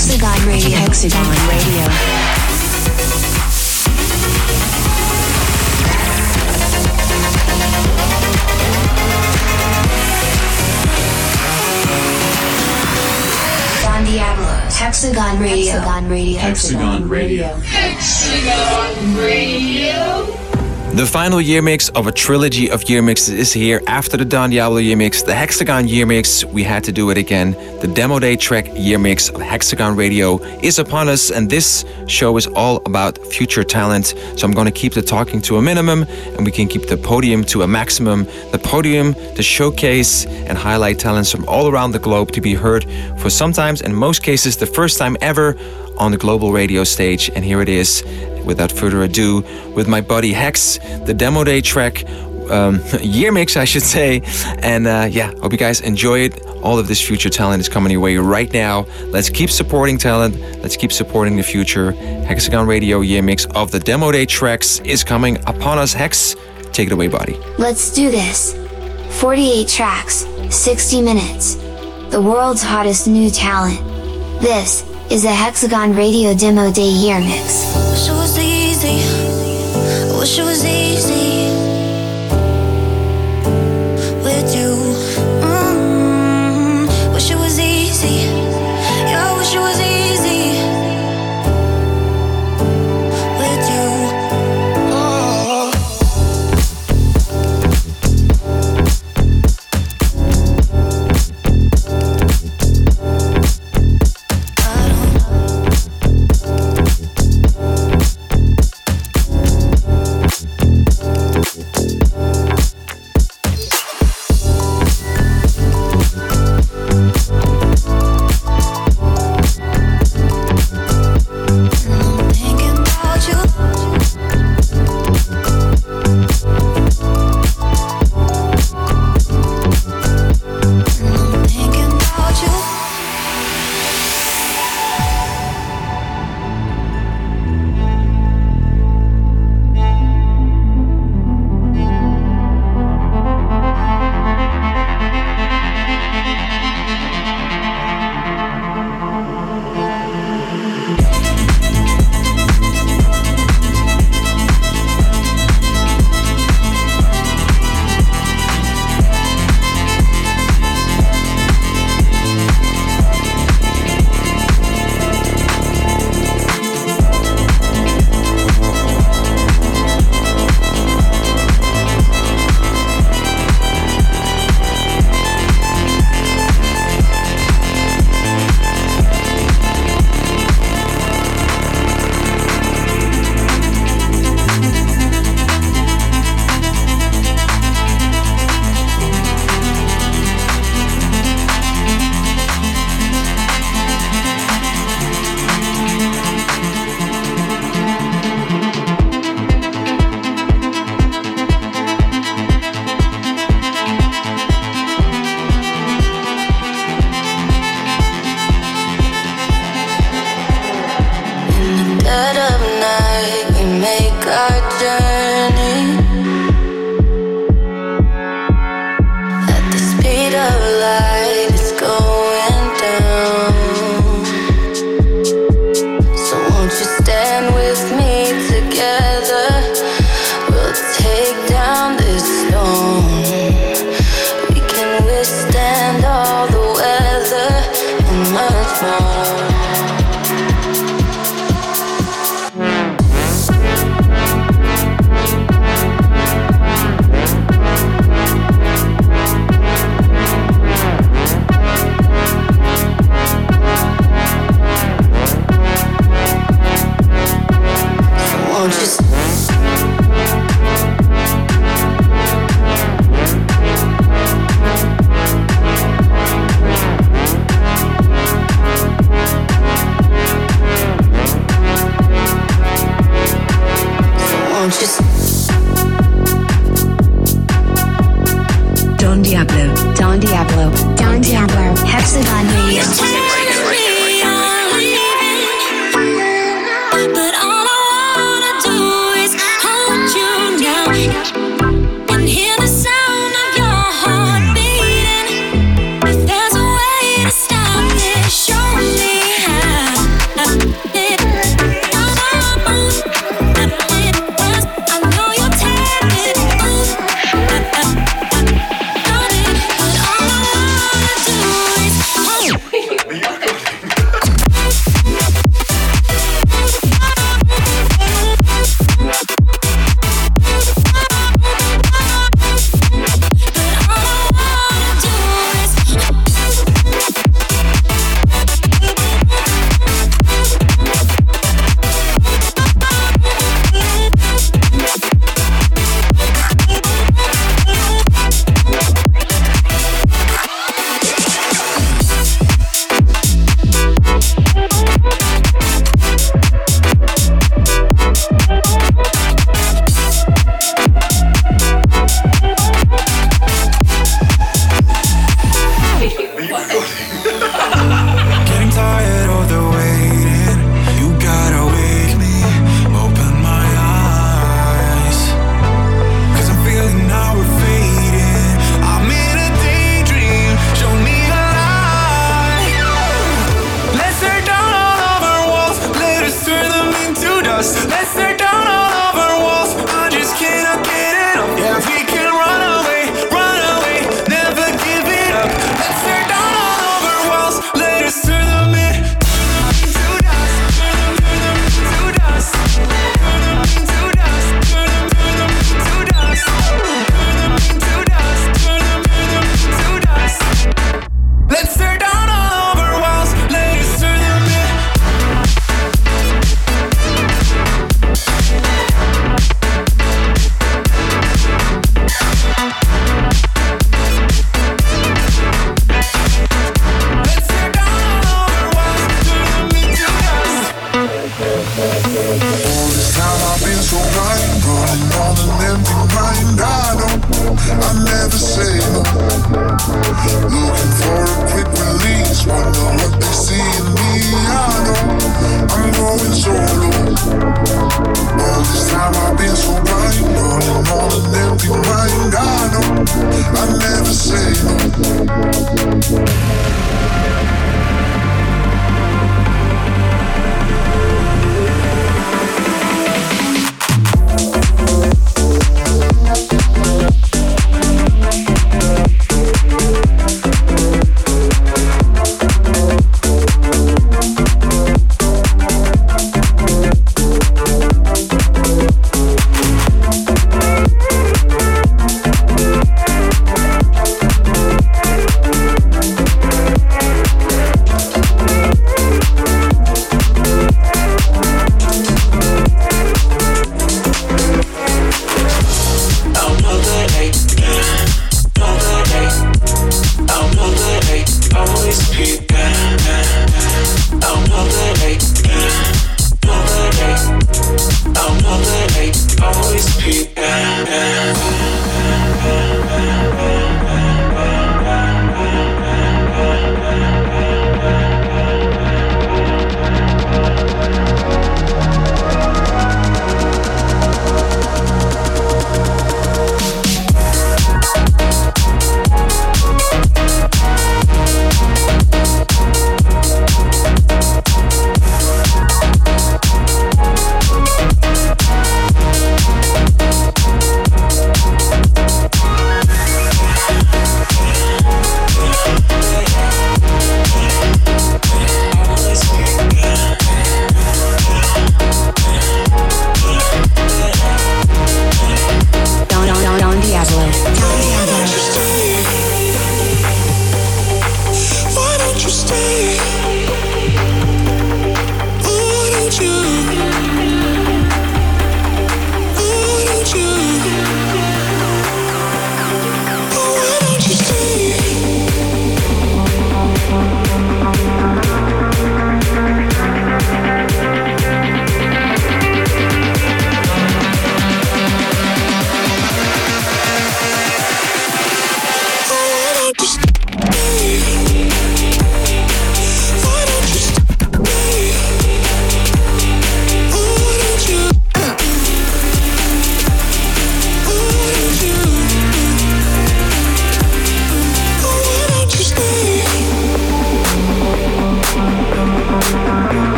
Hexagon Radio. Hexagon Radio. Don Diablo. Hexagon Radio. Hexagon Radio. Hexagon Radio. Hexagon Radio. The final year mix of a trilogy of year mixes is here. After the Don Diablo year mix, the Hexagon year mix, we had to do it again. The demo day track year mix of Hexagon Radio is upon us, and this show is all about future talent. So I'm going to keep the talking to a minimum, and we can keep the podium to a maximum. The podium to showcase and highlight talents from all around the globe to be heard for sometimes, in most cases, the first time ever on the global radio stage. And here it is, without further ado, with my buddy Hex, the demo day track. Um, year mix, I should say. And uh, yeah, hope you guys enjoy it. All of this future talent is coming your way right now. Let's keep supporting talent. Let's keep supporting the future. Hexagon Radio year mix of the demo day tracks is coming upon us. Hex, take it away, buddy. Let's do this. 48 tracks, 60 minutes. The world's hottest new talent. This is a Hexagon Radio Demo Day Year Mix.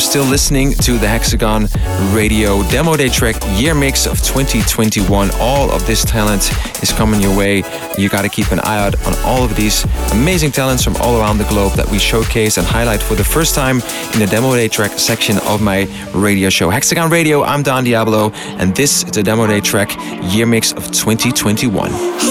Still listening to the Hexagon Radio Demo Day track year mix of 2021. All of this talent is coming your way. You got to keep an eye out on all of these amazing talents from all around the globe that we showcase and highlight for the first time in the Demo Day track section of my radio show. Hexagon Radio, I'm Don Diablo, and this is the Demo Day track year mix of 2021.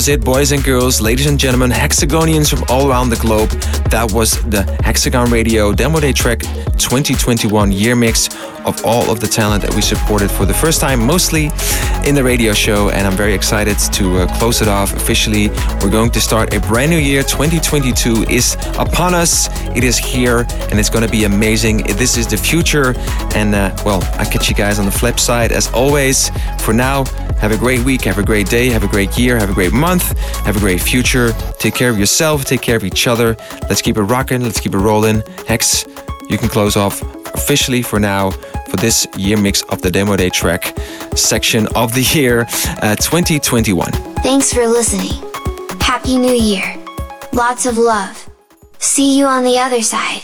Was it, boys and girls, ladies and gentlemen, hexagonians from all around the globe. That was the Hexagon Radio Demo Day Track 2021 year mix of all of the talent that we supported for the first time, mostly in the radio show. And I'm very excited to uh, close it off officially. We're going to start a brand new year. 2022 is upon us. It is here and it's going to be amazing. This is the future. And uh, well, I'll catch you guys on the flip side as always. For now, have a great week, have a great day, have a great year, have a great month, have a great future. Take care of yourself, take care of each other. Let's keep it rocking, let's keep it rolling. Hex, you can close off officially for now for this year mix of the Demo Day track section of the year uh, 2021. Thanks for listening. Happy New Year. Lots of love. See you on the other side.